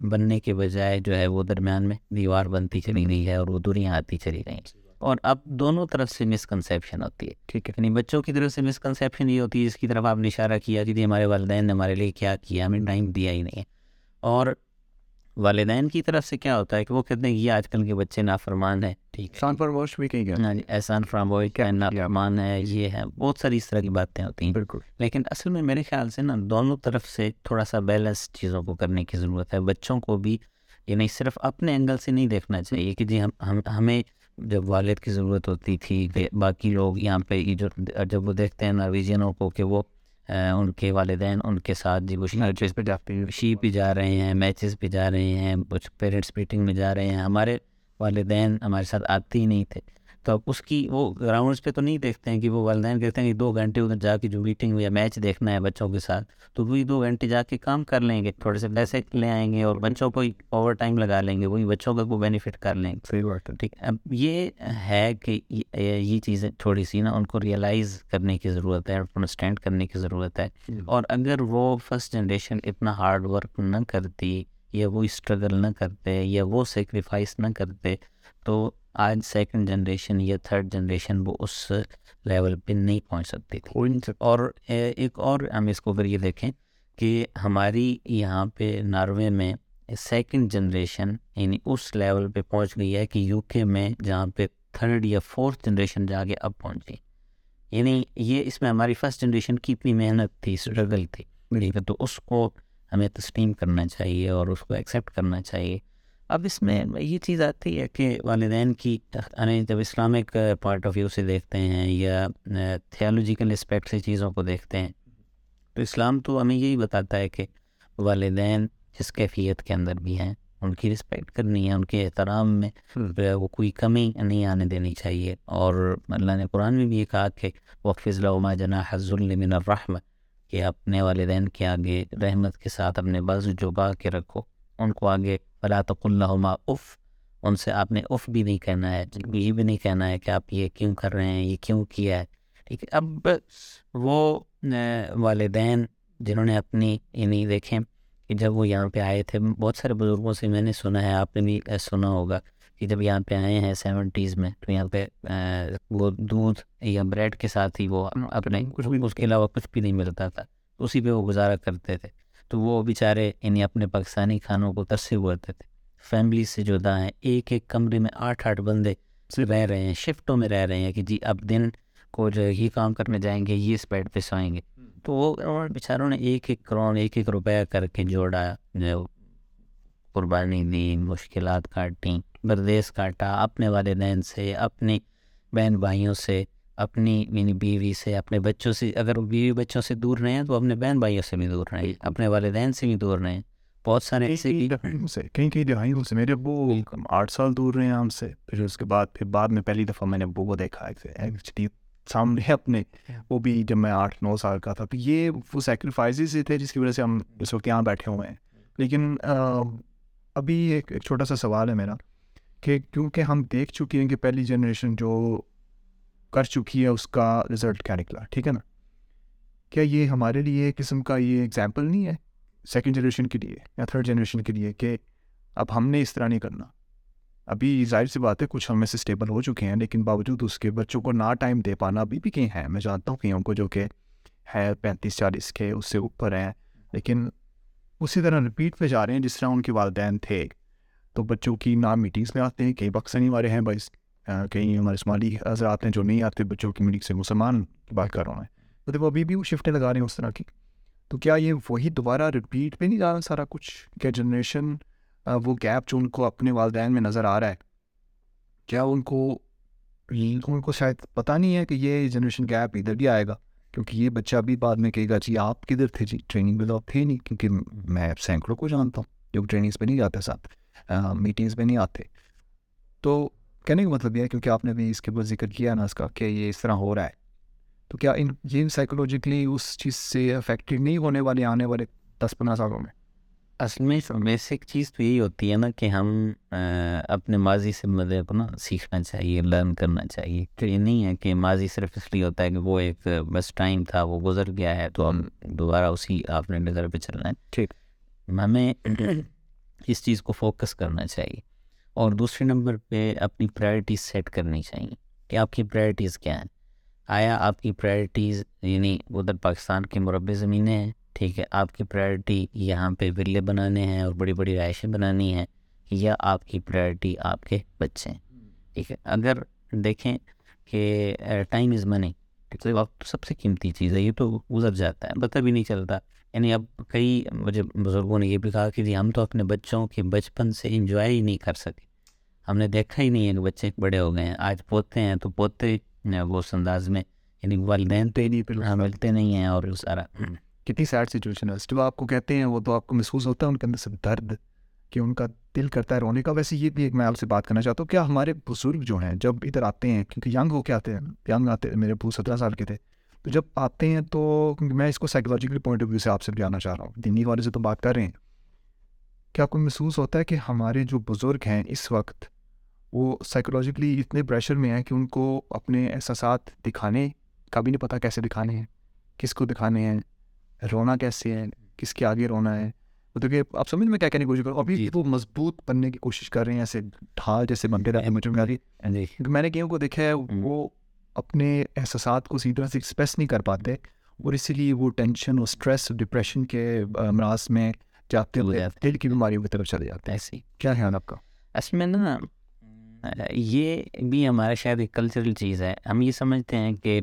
بننے کے بجائے جو ہے وہ درمیان میں دیوار بنتی چلی گئی ہے اور وہ دوریاں آتی چلی گئی اور اب دونوں طرف سے مسکنسیپشن ہوتی ہے۔ ٹھیک ہے۔ یعنی بچوں کی طرف سے مسکنسیپشن یہ ہوتی ہے جس کی طرف آپ نے اشارہ کیا کہ ہمارے والدین نے ہمارے لیے کیا کیا ہمیں ٹائم دیا ہی نہیں ہے۔ اور والدین کی طرف سے کیا ہوتا ہے کہ وہ کہتے ہیں یہ آج کل کے بچے نافرمان ہیں۔ ٹھیک۔ احسان فراموش بھی کہیں گے۔ ہاں جی احسان فراموش کیا؟ نافرمان ہے یہ ہے بہت ساری اس طرح کی باتیں ہوتی ہیں۔ بالکل۔ لیکن اصل میں میرے خیال سے نا دونوں طرف سے تھوڑا سا بیلنس چیزوں کو کرنے کی ضرورت ہے۔ بچوں کو بھی یہ نہیں صرف اپنے اینگل سے نہیں دیکھنا چاہیے کہ جی ہم ہمیں جب والد کی ضرورت ہوتی تھی باقی لوگ یہاں پہ جو جب وہ دیکھتے ہیں نارویجنوں کو کہ وہ ان کے والدین ان کے ساتھ جی وہ شی پہ جا رہے ہیں میچز پہ جا رہے ہیں کچھ پیرنٹس میٹنگ میں جا رہے ہیں۔ ہمارے والدین ہمارے ساتھ آتے ہی نہیں تھے۔ تو اب اس کی وہ گراؤنڈس پہ تو نہیں دیکھتے ہیں کہ وہ والدین کہتے ہیں کہ دو گھنٹے ادھر جا کے جو میٹنگ یا میچ دیکھنا ہے بچوں کے ساتھ تو وہی دو گھنٹے جا کے کام کر لیں گے تھوڑے سے پیسے لے آئیں گے اور بچوں کو اوور ٹائم لگا لیں گے وہی بچوں کا کو بینیفٹ کر لیں گے۔ صحیح بات ہے۔ ٹھیک اب یہ ہے کہ یہ چیزیں تھوڑی سی نا ان کو ریئلائز کرنے کی ضرورت ہے انڈرسٹینڈ کرنے کی ضرورت ہے۔ اور اگر وہ فرسٹ جنریشن اتنا ہارڈ ورک نہ کرتی یا وہ اسٹرگل نہ کرتے یا وہ سیکریفائس نہ کرتے تو آج سیکنڈ جنریشن یا تھرڈ جنریشن وہ اس لیول پہ نہیں پہنچ سکتی تھی اور ایک اور ہم اس کو اگر یہ دیکھیں کہ ہماری یہاں پہ ناروے میں سیکنڈ جنریشن یعنی اس لیول پہ پہنچ گئی ہے کہ یو کے میں جہاں پہ تھرڈ یا فورتھ جنریشن جا کے اب پہنچ گئی۔ یعنی یہ اس میں ہماری فرسٹ جنریشن کی اتنی محنت تھی اسٹرگل تھی۔ تو اس کو ہمیں تسلیم کرنا چاہیے اور اس کو ایکسیپٹ کرنا چاہیے۔ اب اس میں یہ چیز آتی ہے کہ والدین کی یعنی جب اسلامک پوائنٹ آف ویو سے دیکھتے ہیں یا تھیولوجیکل اسپیکٹ سے چیزوں کو دیکھتے ہیں تو اسلام تو ہمیں یہی بتاتا ہے کہ والدین جس کیفیت کے اندر بھی ہیں ان کی رسپیکٹ کرنی ہے ان کے احترام میں وہ کوئی کمی نہیں آنے دینی چاہیے۔ اور اللہ نے قرآن میں بھی یہ کہا کہ وقف اضلاع جنا حضل من الرحم کہ اپنے والدین کے آگے رحمت کے ساتھ اپنے بز جبا کے رکھو ان کو آگے بلا تو اللہ اف۔ ان سے آپ نے اف بھی نہیں کہنا ہے یہ بھی نہیں کہنا ہے کہ آپ یہ کیوں کر رہے ہیں یہ کیوں کیا ہے۔ ٹھیک ہے اب وہ والدین جنہوں نے اپنی یعنی دیکھیں کہ جب وہ یہاں پہ آئے تھے بہت سارے بزرگوں سے میں نے سنا ہے آپ نے بھی سنا ہوگا کہ جب یہاں پہ آئے ہیں سیونٹیز میں تو یہاں پہ وہ دودھ یا بریڈ کے ساتھ ہی وہ اپنے اس کے علاوہ کچھ بھی نہیں ملتا تھا۔ اسی پہ وہ گزارا کرتے تھے۔ تو وہ بیچارے یعنی اپنے پاکستانی کھانوں کو ترسے ہوتے تھے۔ فیملی سے جدا ہیں، ایک ایک کمرے میں آٹھ آٹھ بندے رہ رہے ہیں، شفٹوں میں رہ رہے ہیں کہ جی اب دن کو جو ہی کام کرنے جائیں گے، یہ اس بیڈ پہ سوئیں گے۔ تو وہ بیچاروں نے ایک ایک کروڑ، ایک ایک روپیہ کر کے جوڑا، جو قربانی دی، مشکلات کاٹیں بردیس کاٹا، اپنے والدین سے، اپنی بہن بھائیوں سے۔ اپنی یعنی بیوی سے اپنے بچوں سے اگر وہ بیوی بچوں سے دور رہے ہیں تو اپنے بہن بھائیوں سے بھی دور رہے ہیں اپنے والدین سے بھی دور رہے ہیں بہت سارے ایسے کہیں کہیں دہائیوں سے میرے ابو آٹھ سال دور رہے ہیں ہم سے پھر اس کے بعد پھر بعد میں پہلی دفعہ میں نے ابو کو دیکھا ایکچولی سامنے اپنے وہ بھی جب میں آٹھ نو سال کا تھا تو یہ وہ سیکریفائزز تھے جس کی وجہ سے ہم اس وقت یہاں بیٹھے ہوئے ہیں۔ لیکن ابھی ایک چھوٹا سا سوال ہے میرا کہ کیونکہ ہم دیکھ چکے ہیں کہ پہلی جنریشن جو کر چکی ہے، اس کا رزلٹ کیا نکلا ٹھیک ہے نا؟ کیا یہ ہمارے لیے ایک قسم کا یہ ایگزامپل نہیں ہے سیکنڈ جنریشن کے لیے یا تھرڈ جنریشن کے لیے کہ اب ہم نے اس طرح نہیں کرنا؟ ابھی ظاہر سی بات ہے، کچھ ہم میں سے اسٹیبل ہو چکے ہیں، لیکن باوجود اس کے بچوں کو نہ ٹائم دے پانا ابھی بھی کہیں ہیں۔ میں جانتا ہوں کہیں کو جو کہ ہے، پینتیس، چالیس کے اس سے اوپر ہیں، لیکن اسی طرح رپیٹ پہ جا رہے ہیں جس طرح ان کے والدین تھے۔ تو بچوں کی نہ میٹنگس میں آتے ہیں، کئی بکس نہیں والے ہیں بھائی۔ کہیں ہمارے شمالی حضرات ہیں جو نہیں آتے، بچوں کی میٹنگ سے مسلمان کی بات کر رہا ہوں میں تو وہ ابھی بھی وہ شفٹیں لگا رہے ہیں اس طرح کی، تو کیا یہ وہی دوبارہ رپیٹ پہ نہیں جانا سارا کچھ کیا جنریشن وہ گیپ جو ان کو اپنے والدین میں نظر آ رہا ہے، کیا ان کو ان کو شاید پتہ نہیں ہے کہ یہ جنریشن گیپ ادھر بھی آئے گا؟ کیونکہ یہ بچہ بھی بعد میں کہے گا جی آپ کدھر تھے؟ جی ٹریننگ میں تو آپ تھے نہیں، کیونکہ میں سینکڑوں کو جانتا ہوں جو ٹریننگس پہ نہیں جاتے ساتھ میٹنگس پہ نہیں آتے۔ تو کہنے کا مطلب یہ ہے کیونکہ آپ نے بھی اس کے اوپر ذکر کیا نا اس کا کہ یہ اس طرح ہو رہا ہے۔ تو کیا ان یہ سائیکولوجیکلی اس چیز سے افیکٹڈ نہیں ہونے والے آنے والے دس پندرہ سالوں میں؟ اصل میں بیسک چیز تو یہی ہوتی ہے نا کہ ہم اپنے ماضی سے مطلب کو نا سیکھنا چاہیے لرن کرنا چاہیے۔ تو یہ نہیں ہے کہ ماضی صرف اس لیے ہوتا ہے کہ وہ ایک بس ٹائم تھا وہ گزر گیا ہے تو ہم دوبارہ اسی آپ نے نظر پہ چلنا ہے۔ ٹھیک۔ ہمیں اس چیز کو فوکس کرنا چاہیے۔ اور دوسرے نمبر پہ اپنی پرائرٹیز سیٹ کرنی چاہیے کہ آپ کی پرائرٹیز کیا ہیں۔ آیا آپ کی پرائرٹیز یعنی ادھر پاکستان کے مربع زمینیں ہیں، ٹھیک ہے، آپ کی پرائرٹی یہاں پہ ولے بنانے ہیں اور بڑی بڑی رہائشیں بنانی ہیں یا آپ کی پرائرٹی آپ کے بچے ہیں۔ ٹھیک ہے، اگر دیکھیں کہ ٹائم از منی ٹھیک ہے وقت سب سے قیمتی چیز ہے، یہ تو گزر جاتا ہے، پتہ بھی نہیں چلتا۔ یعنی اب کئی مجھے بزرگوں نے یہ بھی کہا کہ جی ہم تو اپنے بچوں کے بچپن سے انجوائے ہی نہیں کر سکے۔ ہم نے دیکھا ہی نہیں ہے کہ بچے بڑے ہو گئے ہیں۔ آج پوتے ہیں تو پوتے وہ اس انداز میں یعنی والدین تو نہیں ملتے نہیں ہیں اور سارا۔ کتنی سیڈ سچویشن ہے۔ جب آپ کو کہتے ہیں وہ تو آپ کو محسوس ہوتا ہے ان کے اندر سے درد کہ ان کا دل کرتا ہے رونے کا۔ ویسے یہ بھی ایک میں آپ سے بات کرنا چاہتا ہوں۔ کیا ہمارے بزرگ جو ہیں جب ادھر آتے ہیں کیونکہ ینگ ہو کے آتے ہیں ینگ آتے میرے ابو سترہ سال کے تھے تو جب آتے ہیں تو کیونکہ میں اس کو سائیکولوجیکل پوائنٹ آف ویو سے آپ سے جانا چاہ رہا ہوں دینی والے سے تو بات کر رہے ہیں۔ کیا کوئی محسوس ہوتا ہے کہ ہمارے جو بزرگ ہیں اس وقت وہ سائیکولوجیکلی اتنے پریشر میں ہیں کہ ان کو اپنے احساسات دکھانے کا بھی نہیں پتہ کیسے دکھانے ہیں کس کو دکھانے ہیں رونا کیسے ہے کس کے آگے رونا ہے؟ مطلب کہ آپ سمجھ میں کیا کہنے کی کوشش کروں ابھی وہ مضبوط بننے کی کوشش کر رہے ہیں ایسے ڈھال جیسے بنتے رہے ہیں مجھے کیونکہ میں نے کہیں کو دیکھا ہے وہ اپنے احساسات کو اسی طرح سے ایکسپریس نہیں کر پاتے اور اسی لیے وہ ٹینشن اور اسٹریس ڈپریشن کے امراض میں جاتے ہوئے دل کی بیماریوں کی طرف چلے جاتے ہیں۔ ایسی کیا خیال آپ کا؟ اصل میں نا یہ بھی ہمارا شاید ایک کلچرل چیز ہے۔ ہم یہ سمجھتے ہیں کہ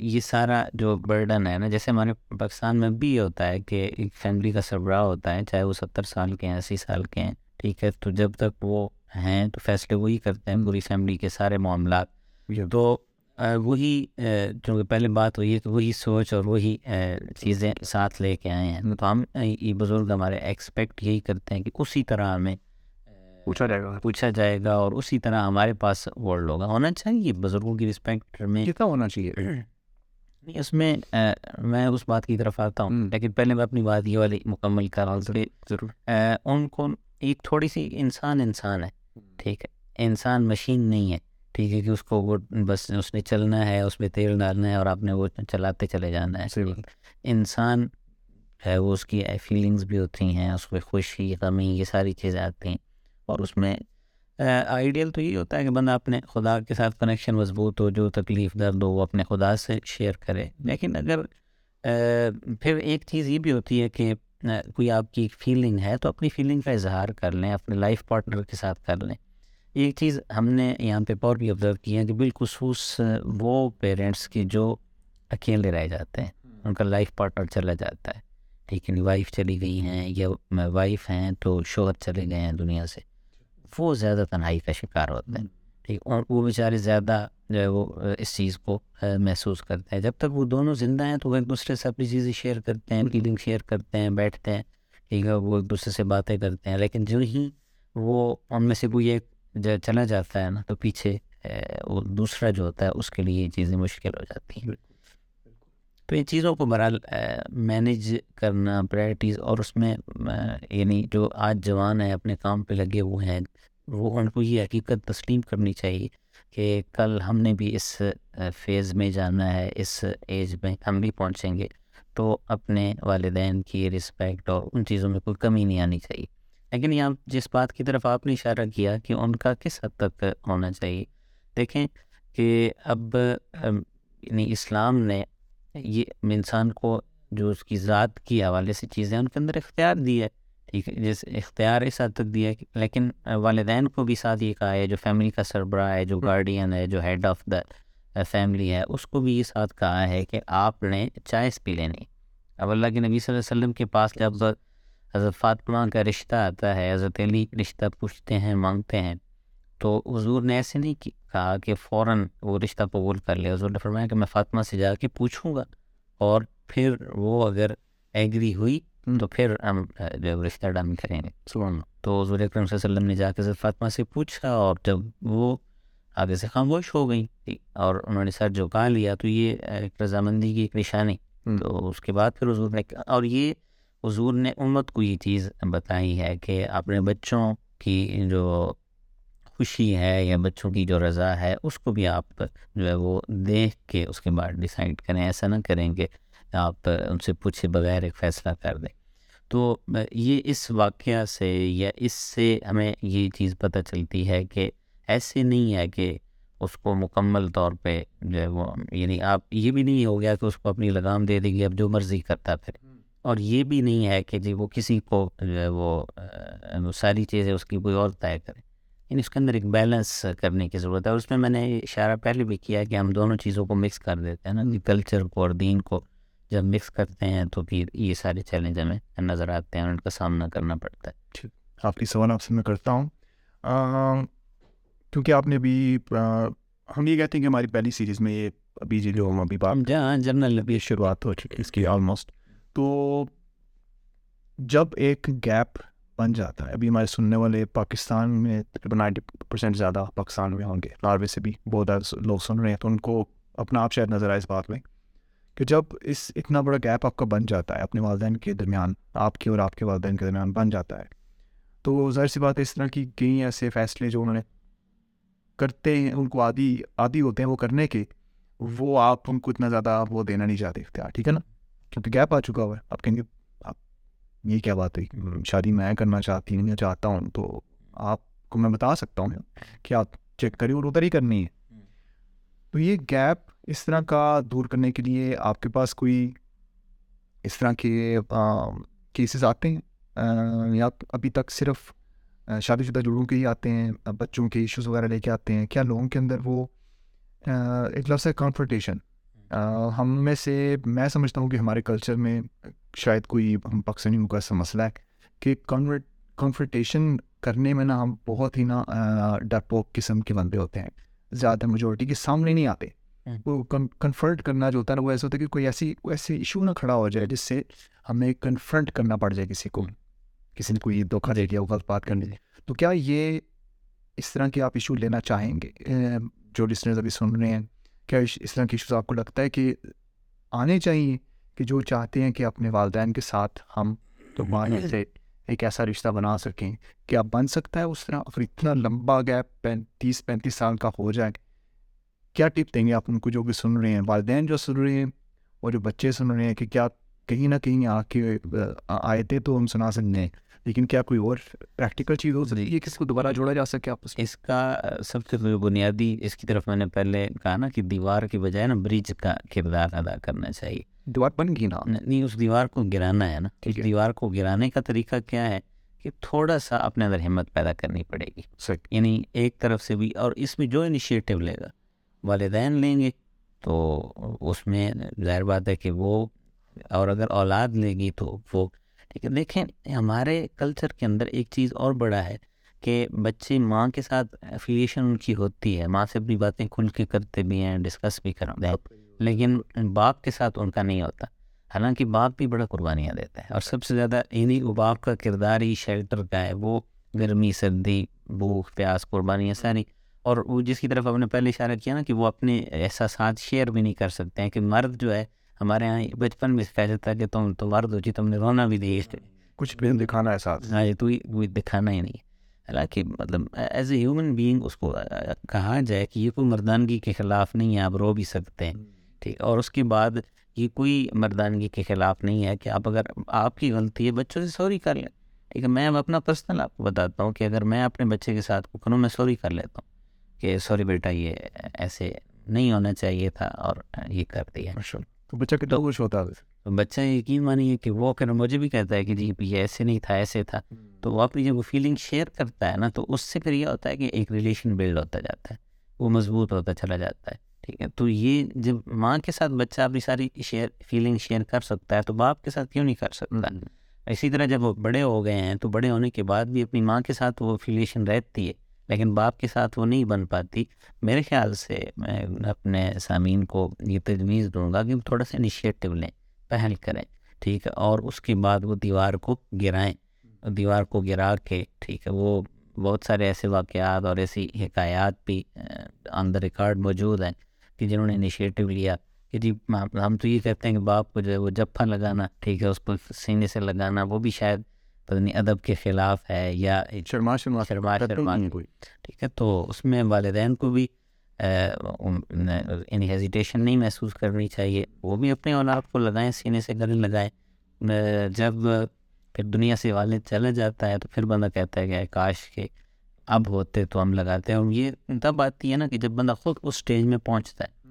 یہ سارا جو برڈن ہے نا جیسے ہمارے پاکستان میں بھی ہوتا ہے کہ ایک فیملی کا سربراہ ہوتا ہے چاہے وہ ستر سال کے ہیں اسی سال کے ہیں ٹھیک ہے؟ تو جب تک وہ ہیں تو فیصلے وہی کرتے ہیں پوری فیملی کے سارے معاملات۔ تو وہی چونکہ پہلے بات ہوئی ہے تو وہی سوچ اور وہی چیزیں ساتھ لے کے آئے ہیں۔ تو ہم یہ بزرگ ہمارے ایکسپیکٹ یہی کرتے ہیں کہ اسی طرح ہمیں پوچھا جائے گا۔ پوچھا جائے گا اور اسی طرح ہمارے پاس ورلڈ ہوگا۔ ہونا چاہیے بزرگوں کی رسپیکٹ میں۔ کتنا ہونا چاہیے؟ نہیں اس میں میں اس بات کی طرف آتا ہوں۔ لیکن پہلے میں اپنی بات یہ والی مکمل کر رہا ہوں ضرور۔ ان کو ایک تھوڑی سی انسان انسان ہے ٹھیک ہے؟ انسان مشین نہیں ہے۔ ٹھیک ہے کہ اس کو وہ بس اس نے چلنا ہے اس میں تیل ڈالنا ہے اور آپ نے وہ چلاتے چلے جانا ہے۔ انسان ہے وہ اس کی فیلنگس بھی ہوتی ہیں اس میں خوشی غمی یہ ساری چیزیں آتی ہیں۔ اور اس میں آئیڈیل تو یہ ہوتا ہے کہ بندہ اپنے خدا کے ساتھ کنیکشن مضبوط ہو جو تکلیف درد ہو وہ اپنے خدا سے شیئر کرے۔ لیکن اگر پھر ایک چیز یہ بھی ہوتی ہے کہ کوئی آپ کی فیلنگ ہے تو اپنی فیلنگ کا اظہار کر لیں اپنے لائف پارٹنر کے ساتھ کر لیں۔ ایک چیز ہم نے یہاں پہ اور بھی آبزرو کی ہے کہ بالخصوص وہ پیرنٹس کی جو اکیلے رہ جاتے ہیں ان کا لائف پارٹنر چلا جاتا ہے۔ ٹھیک ہے وائف چلی گئی ہیں یا وائف ہیں تو شوہر چلے گئے ہیں دنیا سے۔ وہ زیادہ تنہائی کا شکار ہوتے ہیں۔ ٹھیک اور وہ بیچارے زیادہ جو ہے وہ اس چیز کو محسوس کرتے ہیں۔ جب تک وہ دونوں زندہ ہیں تو وہ ایک دوسرے سے اپنی چیزیں شیئر کرتے ہیں فیلنگ شیئر کرتے ہیں بیٹھتے ہیں۔ ٹھیک ہے وہ ایک دوسرے سے باتیں کرتے ہیں۔ لیکن جو ہی وہ ان میں سے کوئی ایک چلا جاتا ہے نا تو پیچھے وہ دوسرا جو ہوتا ہے اس کے لیے یہ چیزیں مشکل ہو جاتی ہیں۔ تو ان چیزوں کو بہرحال مینیج کرنا پرائرٹیز اور اس میں یعنی جو آج جوان ہیں اپنے کام پہ لگے ہوئے ہیں وہ ان کو یہ حقیقت تسلیم کرنی چاہیے کہ کل ہم نے بھی اس فیز میں جانا ہے اس ایج میں ہم بھی پہنچیں گے۔ تو اپنے والدین کی رسپیکٹ اور ان چیزوں میں کوئی کمی نہیں آنی چاہیے۔ لیکن یہاں جس بات کی طرف آپ نے اشارہ کیا کہ ان کا کس حد تک ہونا چاہیے دیکھیں کہ اب یعنی اسلام نے یہ انسان کو جو اس کی ذات کی حوالے سے چیزیں ان کے اندر اختیار دی ہے ٹھیک ہے جس اختیار اس حد تک دیا ہے لیکن والدین کو بھی ساتھ یہ کہا ہے جو فیملی کا سربراہ ہے جو گارڈین ہے جو ہیڈ آف دا فیملی ہے اس کو بھی یہ ساتھ کہا ہے کہ آپ نے چائس پی لینی اب اللہ کے نبی صلی اللہ علیہ وسلم کے پاس جب حضرت فاطمہ کا رشتہ آتا ہے حضرت علی رشتہ پوچھتے ہیں مانگتے ہیں۔ تو حضور نے ایسے نہیں کہا کہ فوراً وہ رشتہ قبول کر لیا حضور نے فرمایا کہ میں فاطمہ سے جا کے پوچھوں گا اور پھر وہ اگر ایگری ہوئی تو پھر ہم جو رشتہ ڈن کریں گے۔ تو حضور اکرم صلی اللہ علیہ وسلم نے جا کے حضرت فاطمہ سے پوچھا اور جب وہ آگے سے خاموش ہو گئی اور انہوں نے سر جھکا لیا تو یہ ایک رضامندی کی ایک نشانی تو اس کے بعد پھر حضور نے اور یہ حضور نے امت کو یہ چیز بتائی ہے کہ اپنے بچوں کی جو خوشی ہے یا بچوں کی جو رضا ہے، اس کو بھی آپ جو ہے وہ دیکھ کے اس کے بعد ڈیسائڈ کریں۔ ایسا نہ کریں کہ آپ ان سے پوچھے بغیر ایک فیصلہ کر دیں۔ تو یہ اس واقعہ سے یا اس سے ہمیں یہ چیز پتہ چلتی ہے کہ ایسے نہیں ہے کہ اس کو مکمل طور پہ جو ہے وہ یعنی آپ، یہ بھی نہیں ہو گیا کہ اس کو اپنی لگام دے دیں گے، اب جو مرضی کرتا پھر اور یہ بھی نہیں ہے کہ جی وہ کسی کو جو ہے وہ ساری چیزیں اس کی کوئی اور طے کرے یعنی اس کے اندر ایک بیلنس کرنے کی ضرورت ہے اور اس میں میں نے اشارہ پہلے بھی کیا کہ ہم دونوں چیزوں کو مکس کر دیتے ہیں نا کلچر کو اور دین کو جب مکس کرتے ہیں تو پھر یہ سارے چیلنج ہمیں نظر آتے ہیں اور ان کا سامنا کرنا پڑتا ہے۔ آپ کی سوال آپ سے میں کرتا ہوں۔ کیونکہ آپ نے ابھی ہم یہ کہتے ہیں کہ ہماری پہلی سیریز میں یہ ابھی جو ہم ابھی بات جہاں جنرل ابھی شروعات ہو چکی اس کی آلموسٹ تو جب ایک گیپ بن جاتا ہے، ابھی ہمارے سننے والے پاکستان میں تقریباً نائنٹی پرسینٹ زیادہ پاکستان میں ہوں گے۔ ناروے سے بھی بہت لوگ سن رہے ہیں، تو ان کو اپنا آپ شاید نظر آئے اس بات میں کہ جب اس اتنا بڑا گیپ آپ کا بن جاتا ہے، اپنے والدین کے درمیان، آپ کے اور آپ کے والدین کے درمیان بن جاتا ہے، تو ظاہر سی بات ہے، اس طرح کی کئی ایسے فیصلے جو انہوں نے کرتے ہیں، ان کو عادی عادی ہوتے ہیں وہ کرنے کے، وہ آپ ان کو اتنا زیادہ وہ دینا نہیں چاہتے، اختیار، ٹھیک ہے نا؟ کیونکہ گیپ آ چکا ہوا ہے۔ آپ کہیں گے آپ یہ کیا بات ہے؟ شادی میں کرنا چاہتی ہوں یا چاہتا ہوں تو آپ کو میں بتا سکتا ہوں کہ آپ چیک کریں اور ادھر ہی کرنی ہے۔ تو یہ گیپ اس طرح کا دور کرنے کے لیے آپ کے پاس کوئی اس طرح کے کیسز آتے ہیں؟ یا ابھی تک صرف شادی شدہ جڑوں کے ہی آتے ہیں؟ بچوں کے ایشوز وغیرہ لے کے آتے ہیں؟ کیا لوگوں کے اندر وہ ایک لفظ ہے کانفرٹیشن ہم میں سے میں سمجھتا ہوں کہ ہمارے کلچر میں شاید کوئی ہم پاکستانیوں کا ایسا مسئلہ ہے کہ کنورٹ کنفرٹیشن کرنے میں نا ہم بہت ہی نا ڈرپوک قسم کے بندے ہوتے ہیں۔ زیادہ میجورٹی کے سامنے نہیں آتے۔ وہ کنفرٹ کرنا جو ہوتا ہے نا وہ ایسا ہوتا ہے کہ کوئی ایسی ایسے ایشو نہ کھڑا ہو جائے جس سے ہمیں کنفرنٹ کرنا پڑ جائے کسی کو۔ کسی نے کوئی دھوکہ دے دیا وہ غلط بات کرنے تو کیا یہ اس طرح کے آپ ایشو لینا چاہیں گے؟ جو لسنرز ابھی سن رہے ہیں۔ کیا اس طرح کے ایشوز آپ کو لگتا ہے کہ آنے چاہیے کہ جو چاہتے ہیں کہ اپنے والدین کے ساتھ ہم تو ماہر سے ایک ایسا رشتہ بنا سکیں۔ کیا بن سکتا ہے اس طرح؟ اگر اتنا لمبا گیپ پینتیس پینتیس سال کا ہو جائے۔ کیا ٹپ دیں گے آپ ان کو جو بھی سن رہے ہیں؟ والدین جو سن رہے ہیں اور جو بچے سن رہے ہیں کہ کیا کہیں نہ کہیں آ کے آئے تھے تو ہم سنا سکتے ہیں۔ لیکن کیا کوئی اور پریکٹیکل چیز ہو سکتی ہے کس کو دوبارہ جوڑا جا سکے آپ اس کا سب سے بنیادی اس کی طرف میں نے پہلے کہا نا کہ دیوار کی بجائے نا برج کا کردار ادا کرنا چاہیے۔ دیوار بن گئی نا؟ نہیں اس دیوار کو گرانا ہے نا۔ دیوار کو گرانے کا طریقہ کیا ہے کہ تھوڑا سا اپنے اندر ہمت پیدا کرنی پڑے گی۔ یعنی ایک طرف سے بھی اور اس میں جو انیشیٹو لے گا والدین لیں گے تو اس میں ظاہر بات ہے کہ وہ اور اگر اولاد لے گی تو وہ دیکھیں، ہمارے کلچر کے اندر ایک چیز اور بڑا ہے کہ بچے ماں کے ساتھ افیلیشن ان کی ہوتی ہے۔ ماں سے اپنی باتیں کھل کے کرتے بھی ہیں ڈسکس بھی کرتے ہیں، لیکن باپ کے ساتھ ان کا نہیں ہوتا۔ حالانکہ باپ بھی بڑا قربانیاں دیتا ہے اور سب سے زیادہ انہیں وہ باپ کا کردار، ہی شیلٹر کا ہے۔ وہ گرمی، سردی، بھوک، پیاس، قربانیاں ساری۔ اور وہ جس کی طرف آپ نے پہلے اشارہ کیا نا کہ وہ اپنے احساسات شیئر بھی نہیں کر سکتے ہیں کہ مرد جو ہے ہمارے یہاں بچپن میں کہہ جاتا ہے کہ تم تو مرد ہو جی تم نے رونا بھی دی کچھ بھی دکھانا احساس ہاں جی تو دکھانا ہی نہیں حالانکہ مطلب ایز اے ہیومن بینگ اس کو کہا جائے کہ یہ کوئی مردانگی کے خلاف نہیں ہے آپ رو بھی سکتے ہیں۔ ٹھیک اور اس کے بعد یہ کوئی مردانگی کے خلاف نہیں ہے کہ آپ اگر آپ کی غلطی ہے بچوں سے سوری کر لیں۔ ٹھیک ہے میں اب اپنا پرسنل آپ کو بتاتا ہوں کہ اگر میں اپنے بچے کے ساتھ کروں میں سوری کر لیتا ہوں کہ سوری بیٹا یہ ایسے نہیں ہونا چاہیے تھا اور یہ کر دیا۔ تو بچہ کتنا خوش ہوتا ہے بچہ یقین مانیے کہ وہ اگر مجھے بھی کہتا ہے کہ جی یہ ایسے نہیں تھا ایسے تھا تو وہ اپنی جب وہ فیلنگ شیئر کرتا ہے نا تو اس سے پھر یہ ہوتا ہے کہ ایک ریلیشن بلڈ ہوتا جاتا ہے وہ مضبوط ہوتا چلا جاتا ہے ٹھیک ہے؟ تو یہ جب ماں کے ساتھ بچہ اپنی ساری شیئر فیلنگ شیئر کر سکتا ہے تو باپ کے ساتھ کیوں نہیں کر سکتا؟ اسی طرح جب وہ بڑے ہو گئے ہیں تو بڑے ہونے کے بعد بھی اپنی ماں کے ساتھ وہ فیلیشن رہتی ہے۔ لیکن باپ کے ساتھ وہ نہیں بن پاتی۔ میرے خیال سے میں اپنے سامعین کو یہ تجویز دوں گا کہ تھوڑا سا انیشیٹو لیں، پہل کریں، ٹھیک ہے؟ اور اس کے بعد وہ دیوار کو گرائیں۔ دیوار کو گرا کے، ٹھیک ہے؟ وہ بہت سارے ایسے واقعات اور ایسی حکایات بھی آن دا ریکارڈ موجود ہیں کہ جنہوں نے انیشیٹو لیا کہ جی ہم تو یہ کہتے ہیں کہ باپ کو جو ہے وہ جفا لگانا، ٹھیک ہے؟ اس کو سینے سے لگانا، وہ بھی شاید پتہ نہیں ادب کے خلاف ہے یا شرما شرما شرما شرما ٹھیک ہے تو اس میں والدین کو بھی یعنی ہیزیٹیشن نہیں محسوس کرنی چاہیے۔ وہ بھی اپنے اولاد کو لگائیں سینے سے گلے لگائیں۔ جب پھر دنیا سے والد چلا جاتا ہے تو پھر بندہ کہتا ہے کہ کاش کے اب ہوتے تو ہم لگاتے۔ ہیں اور یہ تب آتی ہے نا کہ جب بندہ خود اس اسٹیج میں پہنچتا ہے۔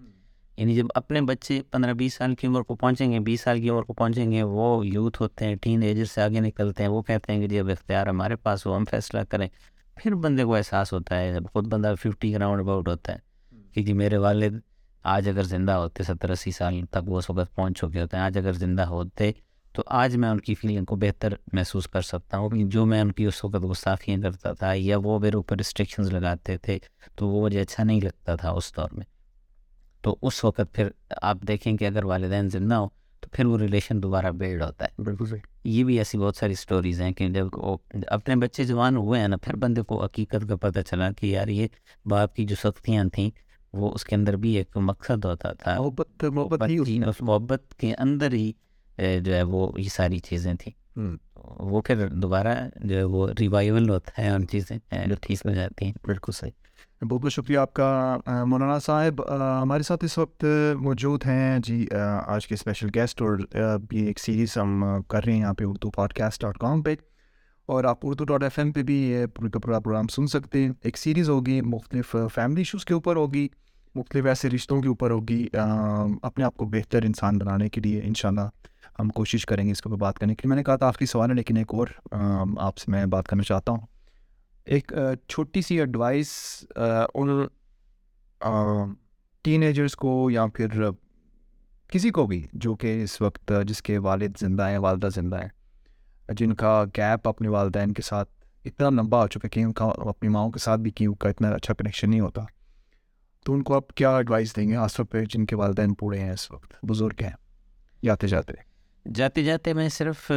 یعنی جب اپنے بچے پندرہ بیس سال کی عمر کو پہنچیں گے بیس سال کی عمر کو پہنچیں گے وہ یوتھ ہوتے ہیں ٹین ایجر سے آگے نکلتے ہیں وہ کہتے ہیں کہ جی اب اختیار ہمارے پاس ہو ہم فیصلہ کریں۔ پھر بندے کو احساس ہوتا ہے جب خود بندہ ففٹی گراؤنڈ اباؤٹ ہوتا ہے کہ جی میرے والد آج اگر زندہ ہوتے ستر اسی سال تک وہ اس وقت پہنچ چکے ہوتے ہیں آج اگر زندہ ہوتے تو آج میں ان کی فیلنگ کو بہتر محسوس کر سکتا ہوں جو میں ان کی اس وقت گستاخیاں کرتا تھا یا وہ میرے اوپر ریسٹرکشنز لگاتے تھے تو وہ مجھے اچھا نہیں لگتا تھا اس دور میں۔ تو اس وقت پھر آپ دیکھیں کہ اگر والدین زندہ ہوں تو پھر وہ ریلیشن دوبارہ بیلڈ ہوتا ہے۔ بالکل صحیح۔ یہ بھی ایسی بہت ساری سٹوریز ہیں کہ جب وہ اپنے بچے جوان ہوئے ہیں نا پھر بندے کو حقیقت کا پتہ چلا کہ یار یہ باپ کی جو سختیاں تھیں وہ اس کے اندر بھی ایک مقصد ہوتا تھا۔ محبت محبت ہی اس محبت کے اندر ہی جو ہے وہ یہ ساری چیزیں تھیں۔ وہ پھر دوبارہ جو ہے وہ ریوائول ہوتا ہے ان چیزیں جو ٹھیک ہو جاتی ہیں۔ بالکل صحیح۔ بہت بہت شکریہ آپ کا مولانا صاحب۔ ہمارے ساتھ اس وقت موجود ہیں۔ جی آج کے اسپیشل گیسٹ اور یہ ایک سیریز ہم کر رہے ہیں یہاں پہ Urdu podcast dot com پہ۔ اور آپ اردو ڈاٹ ایف ایم پہ بھی یہ پورا پروگرام سن سکتے ہیں۔ ایک سیریز ہوگی، مختلف فیملی ایشوز کے اوپر ہوگی، مختلف ایسے رشتوں کے اوپر ہوگی۔ اپنے آپ کو بہتر انسان بنانے کے لیے ان شاء اللہ ہم کوشش کریں گے اس کے اوپر بات کرنے کے لیے میں نے کہا تھا آخری سوال ہے، لیکن ایک اور آپ سے میں بات کرنا چاہتا ہوں۔ ایک چھوٹی سی ایڈوائس ان ٹین ایجرس کو یا پھر کسی کو بھی جو کہ اس وقت جس کے والد زندہ ہیں، والدہ زندہ ہیں، جن کا گیپ اپنے والدین کے ساتھ اتنا لمبا ہو چکا کہ ان کا اپنی ماؤں کے ساتھ بھی کیوں کا اتنا اچھا کنیکشن نہیں ہوتا۔ تو ان کو آپ کیا ایڈوائس دیں گے آس وقت پہ جن کے والدین پورے ہیں اس وقت، بزرگ ہیں، جاتے جاتے؟ جاتے جاتے میں صرف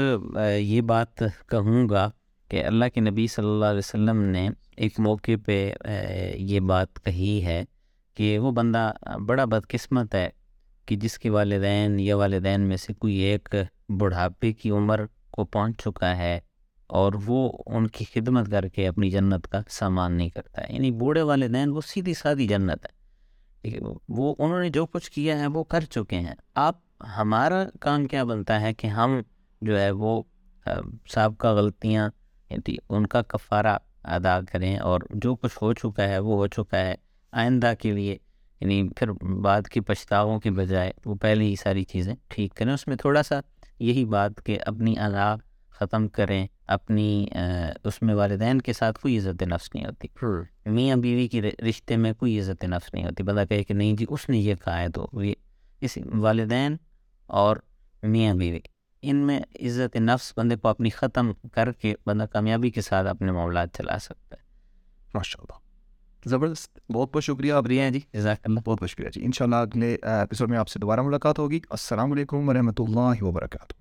یہ بات کہوں گا کہ اللہ کے نبی صلی اللہ علیہ وسلم نے ایک موقع پہ یہ بات کہی ہے کہ وہ بندہ بڑا بدقسمت ہے کہ جس کے والدین یا والدین میں سے کوئی ایک بڑھاپے کی عمر کو پہنچ چکا ہے اور وہ ان کی خدمت کر کے اپنی جنت کا سامان نہیں کرتا ہے۔ یعنی بوڑھے والدین وہ سیدھی سادھی جنت ہے۔ وہ انہوں نے جو کچھ کیا ہے وہ کر چکے ہیں۔ آپ، ہمارا کام کیا بنتا ہے کہ ہم جو ہے وہ سابقہ غلطیاں یعنی ان کا کفارہ ادا کریں اور جو کچھ ہو چکا ہے وہ ہو چکا ہے آئندہ کے لیے۔ یعنی پھر بعد کی پچھتاؤں کے بجائے وہ پہلے ہی ساری چیزیں ٹھیک کریں۔ اس میں تھوڑا سا یہی بات کہ اپنی ادا ختم کریں اپنی اس میں والدین کے ساتھ کوئی عزت نفس نہیں ہوتی۔ میاں بیوی کی رشتے میں کوئی عزت نفس نہیں ہوتی۔ بندہ کہے کہ نہیں جی اس نے یہ کہا ہے تو یہ اس والدین اور میاں بیوی۔ ان میں عزت نفس بندے کو اپنی ختم کر کے بندہ کامیابی کے ساتھ اپنے معاملات چلا سکتا ہے۔ ماشاء اللہ زبردست۔ بہت بہت شکریہ ابریہ جی۔ جزاک اللہ۔ بہت بہت شکریہ جی۔ ان شاء اللہ اگلے ایپیسوڈ میں آپ سے دوبارہ ملاقات ہوگی۔ السلام علیکم ورحمۃ اللہ وبرکاتہ۔